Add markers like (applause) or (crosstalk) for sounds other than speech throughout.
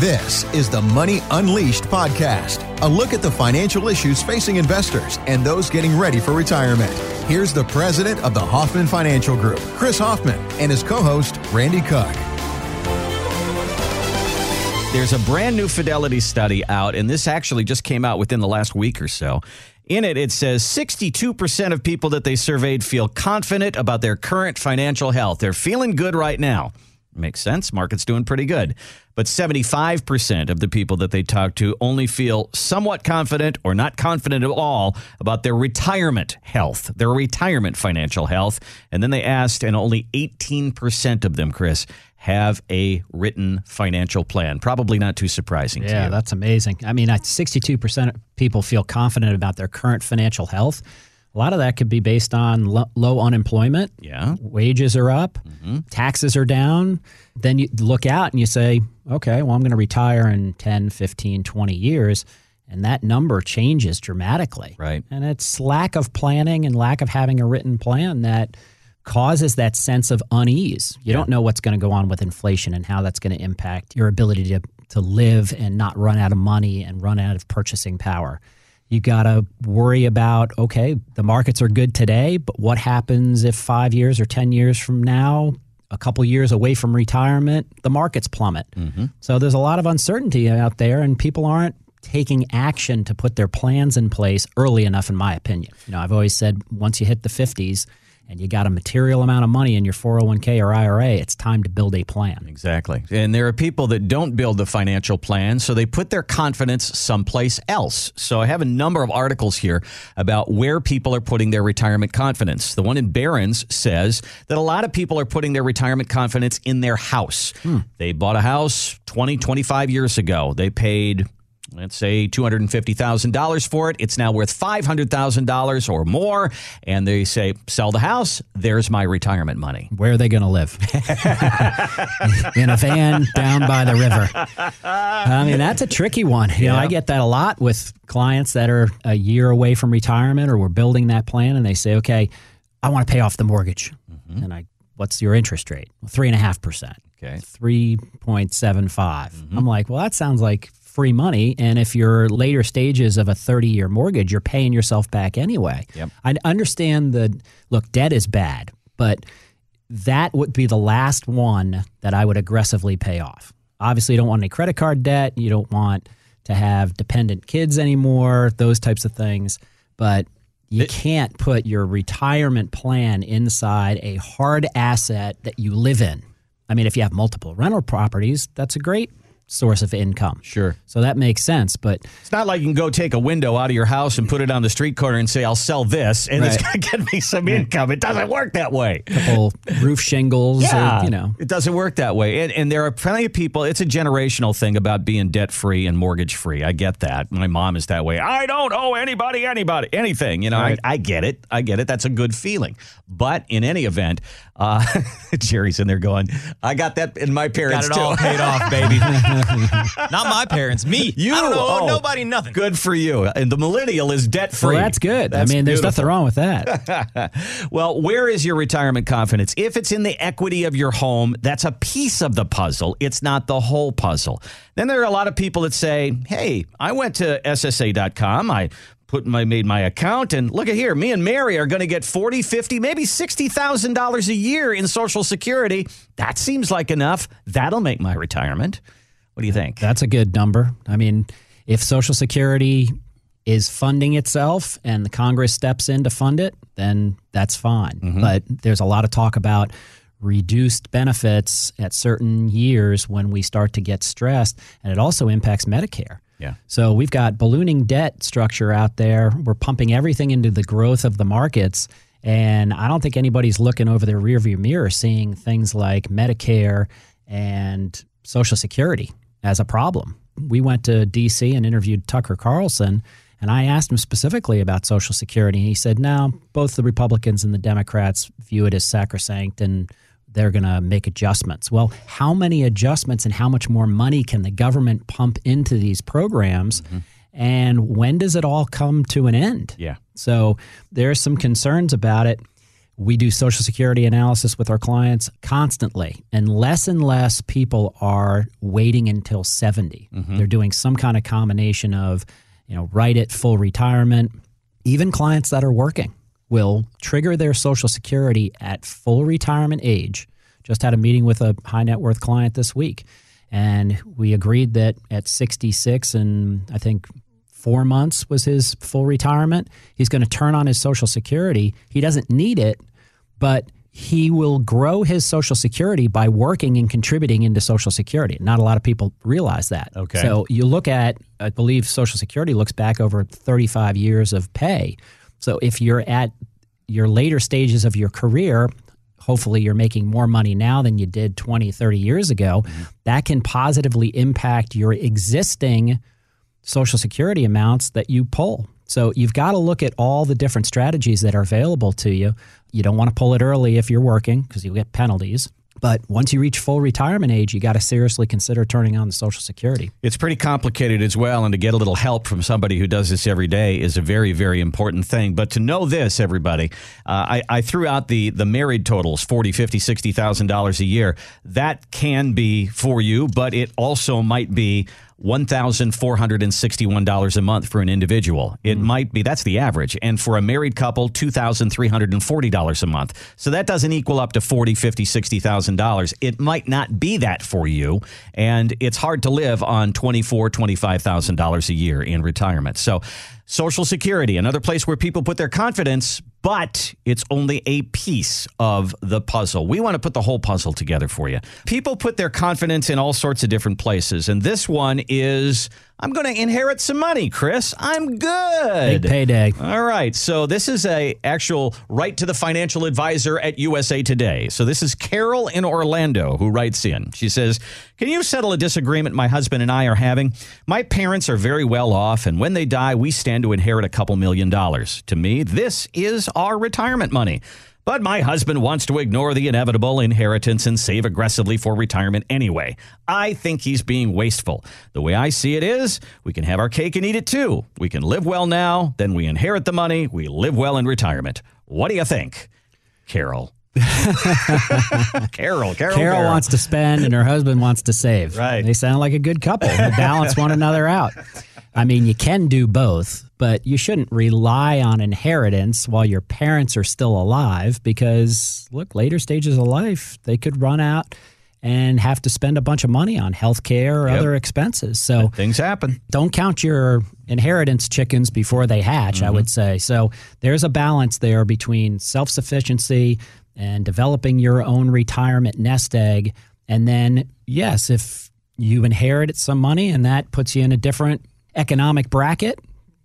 This is the Money Unleashed podcast, a look at the financial issues facing investors and those getting ready for retirement. Here's the president of the Hoffman Financial Group, Chris Hoffman, and his co host, Randy Cook. There's a brand new Fidelity study out, and this actually just came out within the last week or so. In it, it says 62% of people that they surveyed feel confident about their current financial health. They're feeling good right now. Makes sense. Market's doing pretty good. But 75% of the people that they talk to only feel somewhat confident or not confident at all about their retirement health, their retirement financial health. And then they asked, and only 18% of them, Chris, have a written financial plan. Probably not too surprising to Yeah, you. that's amazing. I mean, 62% of people feel confident about their current financial health. A lot of that could be based on lo- low unemployment. Yeah. Wages are up, mm-hmm. taxes are down. Then you look out and you say, okay, well, I'm going to retire in 10, 15, 20 years. And that number changes dramatically. Right. And it's lack of planning and lack of having a written plan that causes that sense of unease. You don't know what's going to go on with inflation and how that's going to impact your ability to, to live and not run out of money and run out of purchasing power. You got to worry about okay, the markets are good today, but what happens if five years or 10 years from now, a couple years away from retirement, the markets plummet? Mm-hmm. So there's a lot of uncertainty out there, and people aren't taking action to put their plans in place early enough, in my opinion. You know, I've always said once you hit the 50s and you got a material amount of money in your 401k or IRA, it's time to build a plan. Exactly. And there are people that don't build the financial plan, so they put their confidence someplace else. So I have a number of articles here about where people are putting their retirement confidence. The one in Barron's says that a lot of people are putting their retirement confidence in their house. Hmm. They bought a house 20, 25 years ago. They paid let's say $250,000 for it. It's now worth $500,000 or more. And they say, sell the house, there's my retirement money. Where are they going to live? (laughs) in a van down by the river. I mean, that's a tricky one. You know, I get that a lot with clients that are a year away from retirement or we're building that plan and they say, okay, I want to pay off the mortgage. Mm-hmm. And I, what's your interest rate? Three and a half percent. Okay. 3.75. Mm-hmm. I'm like, well, that sounds like free money. And if you're later stages of a 30 year mortgage, you're paying yourself back anyway. Yep. I understand that, look, debt is bad, but that would be the last one that I would aggressively pay off. Obviously, you don't want any credit card debt. You don't want to have dependent kids anymore, those types of things. But you can't put your retirement plan inside a hard asset that you live in. I mean, if you have multiple rental properties, that's a great source of income. Sure. So that makes sense. But It's not like you can go take a window out of your house and put it on the street corner and say, I'll sell this and it's going to get me some income. It doesn't work that way. couple roof shingles, or, you know, it doesn't work that way. And, and there are plenty of people, it's a generational thing about being debt free and mortgage free. I get that. My mom is that way. I don't owe anybody, anybody, anything. You know, Right. I, I get it. I get it. That's a good feeling. But in any event, uh, (laughs) Jerry's in there going, I got that in my Got parents it too. all paid off, (laughs) baby. (laughs) Not my parents, me. You I don't owe oh, nobody nothing. Good for you. And the millennial is debt free. well, that's good. I mean, there's nothing wrong with that. (laughs) Well, where is your retirement confidence? If it's in the equity of your home, that's a piece of the puzzle. It's not the whole puzzle. Then there are a lot of people that say, "Hey, I went to ssa.com. I put my made my account and look at here, me and Mary are going to get 40, 50, maybe $60,000 a year in social security. That seems like enough. That'll make my retirement." What do you think? That's a good number. I mean, if Social Security is funding itself and the Congress steps in to fund it, then that's fine. Mm-hmm. But there's a lot of talk about reduced benefits at certain years when we start to get stressed, and it also impacts Medicare. Yeah. So we've got ballooning debt structure out there. We're pumping everything into the growth of the markets. And I don't think anybody's looking over their rearview mirror seeing things like Medicare and Social Security as a problem. We went to DC and interviewed Tucker Carlson, and I asked him specifically about Social Security. And he said, no, both the Republicans and the Democrats view it as sacrosanct and they're going to make adjustments. Well, how many adjustments and how much more money can the government pump into these programs? Mm-hmm. And when does it all come to an end? Yeah. So there's some concerns about it. We do Social Security analysis with our clients constantly, and less and less people are waiting until 70. Mm-hmm. They're doing some kind of combination of, you know, right at full retirement. Even clients that are working will trigger their Social Security at full retirement age. Just had a meeting with a high net worth client this week, and we agreed that at 66 and I think four months was his full retirement, he's going to turn on his Social Security. He doesn't need it, but he will grow his Social Security by working and contributing into Social Security. Not a lot of people realize that. Okay. So you look at, I believe Social Security looks back over 35 years of pay. So if you're at your later stages of your career, hopefully you're making more money now than you did 20, 30 years ago, mm-hmm. that can positively impact your existing Social Security amounts that you pull. So you've got to look at all the different strategies that are available to you. You don't want to pull it early if you're working because you'll get penalties. But once you reach full retirement age, you got to seriously consider turning on the Social Security. It's pretty complicated as well, and to get a little help from somebody who does this every day is a very, very important thing. But to know this, everybody, uh, I, I threw out the the married totals forty, fifty, sixty thousand dollars a year. That can be for you, but it also might be one thousand four hundred and sixty-one dollars a month for an individual. It hmm. might be that's the average, and for a married couple, two thousand three hundred and forty dollars a month. So that doesn't equal up to forty, fifty, sixty thousand dollars. It might not be that for you, and it's hard to live on twenty-four, twenty-five thousand dollars a year in retirement. So. Social Security, another place where people put their confidence, but it's only a piece of the puzzle. We want to put the whole puzzle together for you. People put their confidence in all sorts of different places, and this one is I'm going to inherit some money, Chris. I'm good. Big payday. All right. So this is a actual write to the financial advisor at USA Today. So this is Carol in Orlando who writes in. She says, "Can you settle a disagreement my husband and I are having? My parents are very well off and when they die, we stand to inherit a couple million dollars. To me, this is our retirement money." But my husband wants to ignore the inevitable inheritance and save aggressively for retirement anyway. I think he's being wasteful. The way I see it is, we can have our cake and eat it too. We can live well now, then we inherit the money, we live well in retirement. What do you think? Carol. (laughs) Carol, Carol, Carol wants to spend and her husband wants to save. Right. They sound like a good couple. They balance one another out. I mean, you can do both, but you shouldn't rely on inheritance while your parents are still alive because, look, later stages of life, they could run out and have to spend a bunch of money on health care or Yep. other expenses. So Things happen. don't count your inheritance chickens before they hatch, I mm-hmm. would say. So there's a balance there between self sufficiency and developing your own retirement nest egg. And then, yes, if you inherited some money and that puts you in a different economic bracket,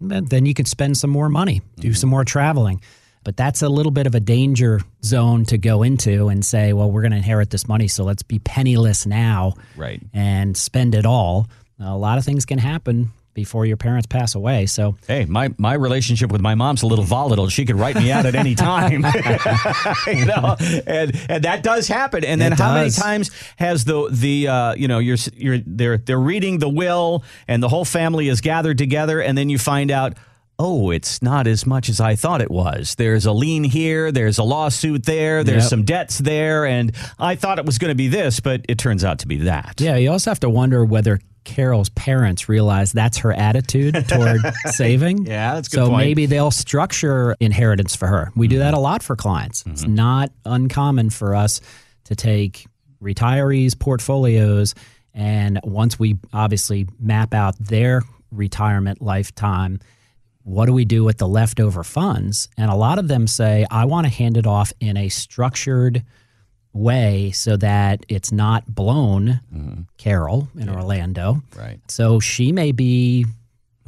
then you can spend some more money, do some more traveling. But that's a little bit of a danger zone to go into and say, well, we're going to inherit this money, so let's be penniless now Right. and spend it all. A lot of things can happen before your parents pass away. So Hey, my, my relationship with my mom's a little volatile. She could write me out at any (laughs) time. (laughs) you know, and and that does happen. And then It how many times has the the uh, you know you're you're they're they're reading the will and the whole family is gathered together and then you find out Oh, it's not as much as I thought it was. There's a lien here, there's a lawsuit there, there's Yep. some debts there, and I thought it was going to be this, but it turns out to be that. yeah, you also have to wonder whether Carol's parents realize that's her attitude toward (laughs) saving. Yeah, that's good so point. maybe they'll structure inheritance for her. We do mm-hmm. that a lot for clients. It's mm-hmm. not uncommon for us to take retirees' portfolios and once we obviously map out their retirement lifetime, what do we do with the leftover funds? And a lot of them say, I want to hand it off in a structured way so that it's not blown, mm-hmm. Carol in Orlando. Right. So she may be,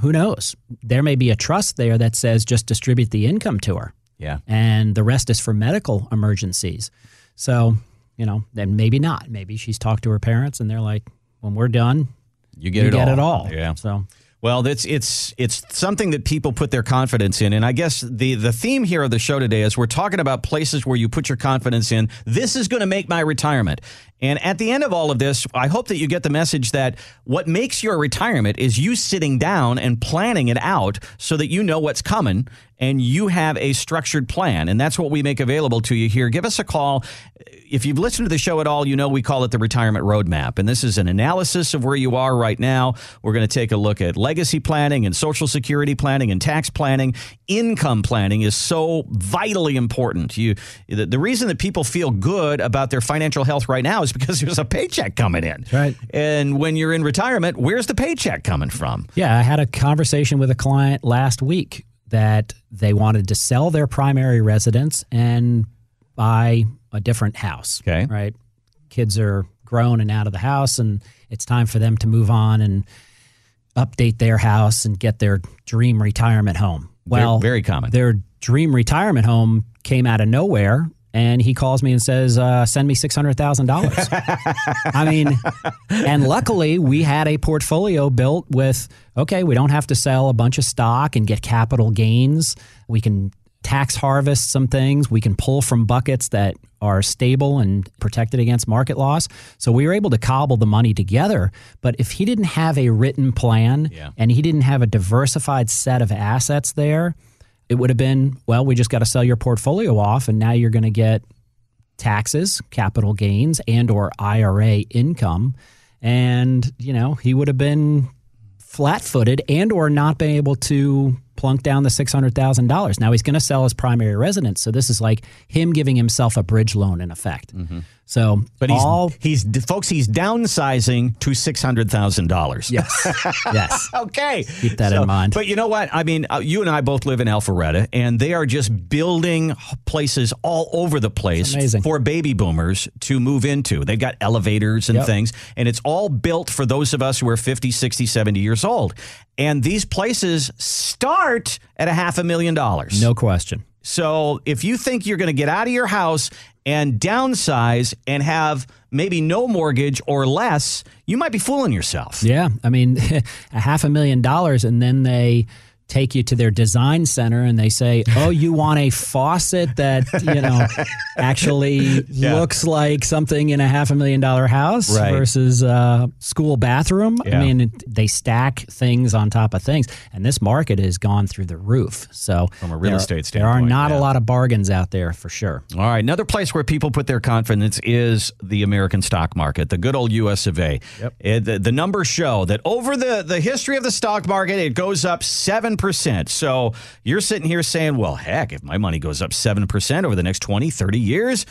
who knows? There may be a trust there that says just distribute the income to her Yeah. and the rest is for medical emergencies. So, you know, then maybe not. Maybe she's talked to her parents and they're like, when we're done, You get you it get all. it all. Yeah. So Well, it's it's it's something that people put their confidence in, and I guess the the theme here of the show today is we're talking about places where you put your confidence in. This is going to make my retirement. And at the end of all of this, I hope that you get the message that what makes your retirement is you sitting down and planning it out so that you know what's coming and you have a structured plan. And that's what we make available to you here. Give us a call. If you've listened to the show at all, you know we call it the retirement roadmap. And this is an analysis of where you are right now. We're going to take a look at legacy planning and social security planning and tax planning. Income planning is so vitally important. You, the, the reason that people feel good about their financial health right now is because (laughs) there's a paycheck coming in. Right. And when you're in retirement, where's the paycheck coming from? Yeah, I had a conversation with a client last week that they wanted to sell their primary residence and buy a different house. Okay. Right. Kids are grown and out of the house, and it's time for them to move on and update their house and get their dream retirement home. Very- Well, very common. Their dream retirement home came out of nowhere. And he calls me and says, uh, "Send me six hundred thousand dollars." I mean, and luckily we had a portfolio built with okay, we don't have to sell a bunch of stock and get capital gains. We can tax harvest some things. We can pull from buckets that are stable and protected against market loss. So we were able to cobble the money together. But if he didn't have a written plan Yeah. and he didn't have a diversified set of assets there, it would have been, well, we just got to sell your portfolio off and now you're going to get taxes, capital gains and or IRA income and you know, he would have been flat-footed and or not been able to plunk down the $600,000. Now he's going to sell his primary residence, so this is like him giving himself a bridge loan in effect. Mm-hmm. So. But he's, all he's folks, he's downsizing to six hundred thousand dollars. yes. (laughs) yes. Okay. Keep that in mind. But you know what? I mean, uh, you and I both live in Alpharetta, and they are just building places all over the place for baby boomers to move into. They've got elevators and Yep. things, and it's all built for those of us who are 50, 60, 70 years old. And these places start at a half a million dollars. No question. So if you think you're going to get out of your house and downsize and have maybe no mortgage or less, you might be fooling yourself. Yeah, I mean, (laughs) a half a million dollars, and then they take you to their design center and they say, "Oh, you want a faucet that you know (laughs) actually looks like something in a half a million dollar house Right. versus a school bathroom." Yeah. I mean, it, they stack things on top of things, and this market has gone through the roof. So, From a real there- estate there are not yeah. a lot of bargains out there for sure. All right. Another place where people put their confidence is the American stock market, the good old US of A. It- the, the numbers show that over the, the history of the stock market, it goes up 7%. So you're sitting here saying, well, heck, if my money goes up 7% over the next 20, 30 years,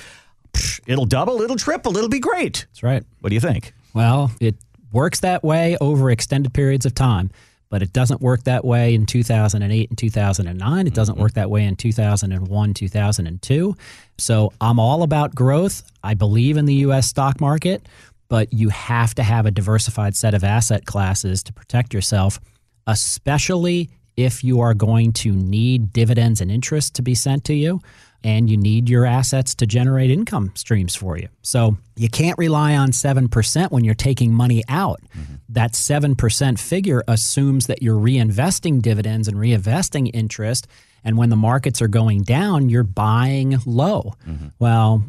psh, it'll double, it'll triple, it'll be great. That's right. What do you think? Well, it works that way over extended periods of time, but it doesn't work that way in 2008 and 2009. It doesn't mm-hmm. work that way in 2001, 2002. So I'm all about growth. I believe in the U.S. stock market, but you have to have a diversified set of asset classes to protect yourself, especially if you are going to need dividends and interest to be sent to you and you need your assets to generate income streams for you. So you can't rely on 7% when you're taking money out. Mm-hmm. That 7% figure assumes that you're reinvesting dividends and reinvesting interest. And when the markets are going down, you're buying low. Mm-hmm. Well,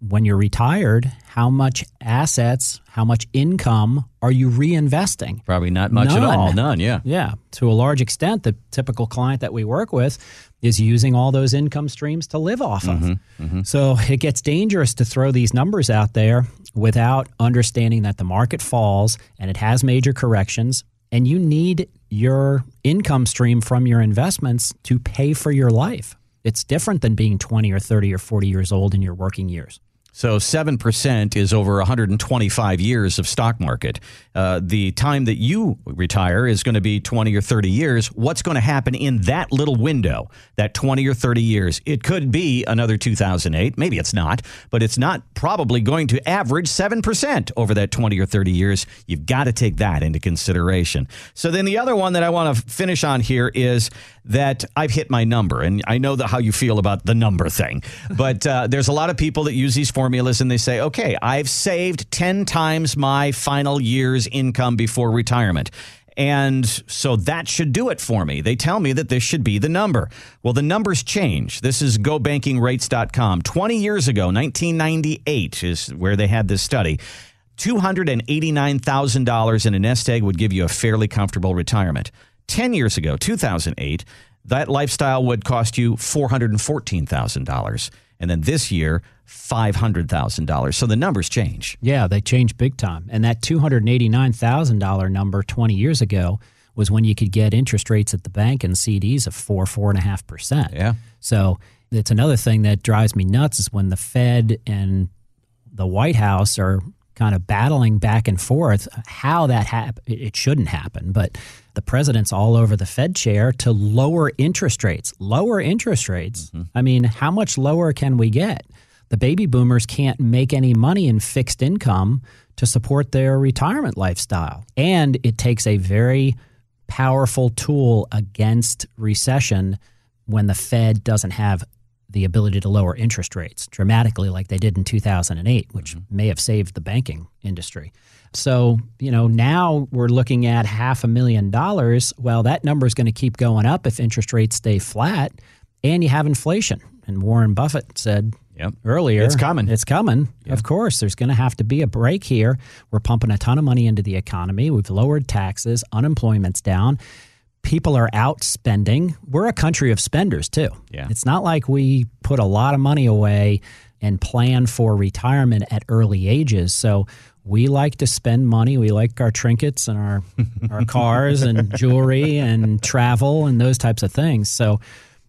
when you're retired, how much assets, how much income are you reinvesting? Probably not much at all. None, yeah. Yeah, to a large extent, the typical client that we work with is using all those income streams to live off of. Mm-hmm, mm-hmm. So it gets dangerous to throw these numbers out there without understanding that the market falls and it has major corrections, and you need your income stream from your investments to pay for your life. It's different than being 20 or 30 or 40 years old in your working years. So 7% is over 125 years of stock market. Uh, the time that you retire is going to be 20 or 30 years. What's going to happen in that little window, that 20 or 30 years? It could be another 2008. Maybe it's not, but it's not probably going to average 7% over that 20 or 30 years. You've got to take that into consideration. So then the other one that I want to finish on here is that I've hit my number. And I know that how you feel about the number thing, but uh, there's a lot of people that use these formulas and they say, okay, I've saved 10 times my final year's income before retirement. And so that should do it for me. They tell me that this should be the number. Well, the numbers change. This is gobankingrates.com. 20 years ago, 1998 is where they had this study. $289,000 in a nest egg would give you a fairly comfortable retirement. 10 years ago, 2008, that lifestyle would cost you $414,000. And then this year, $500,000. So the numbers change. Yeah, they change big time. And that $289,000 number 20 years ago was when you could get interest rates at the bank and CDs of four, four and a half percent. Yeah. So it's another thing that drives me nuts is when the Fed and the White House are kind of battling back and forth how that hap- it shouldn't happen but the president's all over the fed chair to lower interest rates. Lower interest rates? Mm-hmm. i mean how much lower can we get? The baby boomers can't make any money in fixed income to support their retirement lifestyle. And it takes a very powerful tool against recession when the fed doesn't have the ability to lower interest rates dramatically like they did in 2008 which mm-hmm. may have saved the banking industry so you know now we're looking at half a million dollars well that number is going to keep going up if interest rates stay flat and you have inflation and warren buffett said Yep. earlier. It's coming. It's coming. Yep. Of course, there's going to have to be a break here. We're pumping a ton of money into the economy. We've lowered taxes, unemployment's down people are out spending. We're a country of spenders too. Yeah. It's not like we put a lot of money away and plan for retirement at early ages. So we like to spend money. We like our trinkets and our (laughs) our cars and jewelry and travel and those types of things. So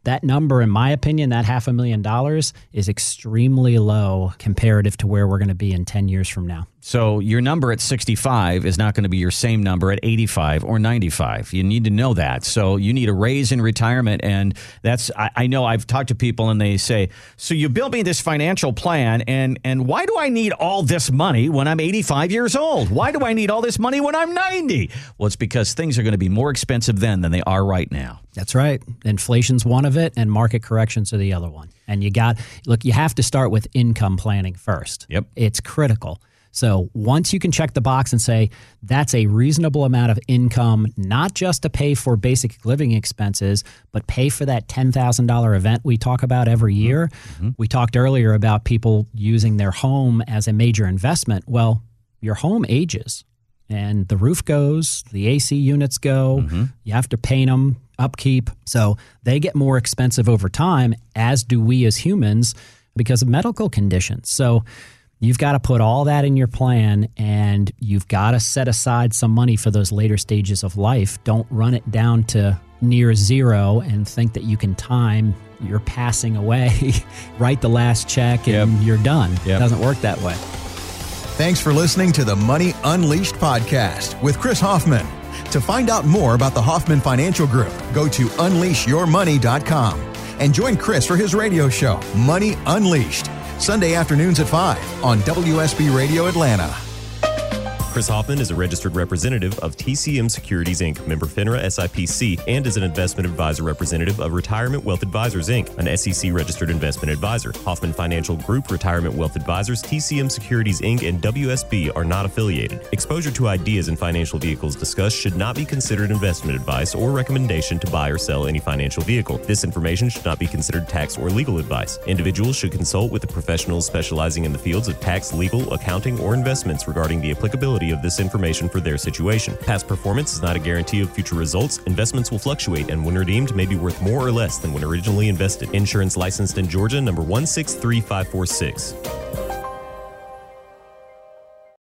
that number, in my opinion, that half a million dollars is extremely low comparative to where we're going to be in 10 years from now. So your number at 65 is not going to be your same number at 85 or 95. You need to know that. So you need a raise in retirement. And that's, I, I know I've talked to people and they say, so you built me this financial plan and, and why do I need all this money when I'm 85 years old? Why do I need all this money when I'm 90? Well, it's because things are going to be more expensive then than they are right now. That's right. Inflation's one of it and market corrections are the other one. And you got, look, you have to start with income planning first. Yep. It's critical. So once you can check the box and say that's a reasonable amount of income, not just to pay for basic living expenses, but pay for that $10,000 event we talk about every mm-hmm. year. Mm-hmm. We talked earlier about people using their home as a major investment. Well, your home ages and the roof goes, the AC units go, mm-hmm. you have to paint them, upkeep. So they get more expensive over time, as do we as humans because of medical conditions. So You've got to put all that in your plan and you've got to set aside some money for those later stages of life. Don't run it down to near zero and think that you can time your passing away, (laughs) write the last check, and yep. you're done. Yep. It doesn't work that way. Thanks for listening to the Money Unleashed podcast with Chris Hoffman. To find out more about the Hoffman Financial Group, go to unleashyourmoney.com and join Chris for his radio show, Money Unleashed Sunday afternoons at 5 on WSB Radio Atlanta. Chris Hoffman is a registered representative of TCM Securities Inc., member FINRA SIPC, and is an investment advisor representative of Retirement Wealth Advisors Inc., an SEC registered investment advisor. Hoffman Financial Group, Retirement Wealth Advisors, TCM Securities Inc., and WSB are not affiliated. Exposure to ideas and financial vehicles discussed should not be considered investment advice or recommendation to buy or sell any financial vehicle. This information should not be considered tax or legal advice. Individuals should consult with the professionals specializing in the fields of tax, legal, accounting, or investments regarding the of this information for their situation. Past performance is not a guarantee of future results. Investments will fluctuate and when redeemed may be worth more or less than when originally invested. Insurance licensed in Georgia number 163546.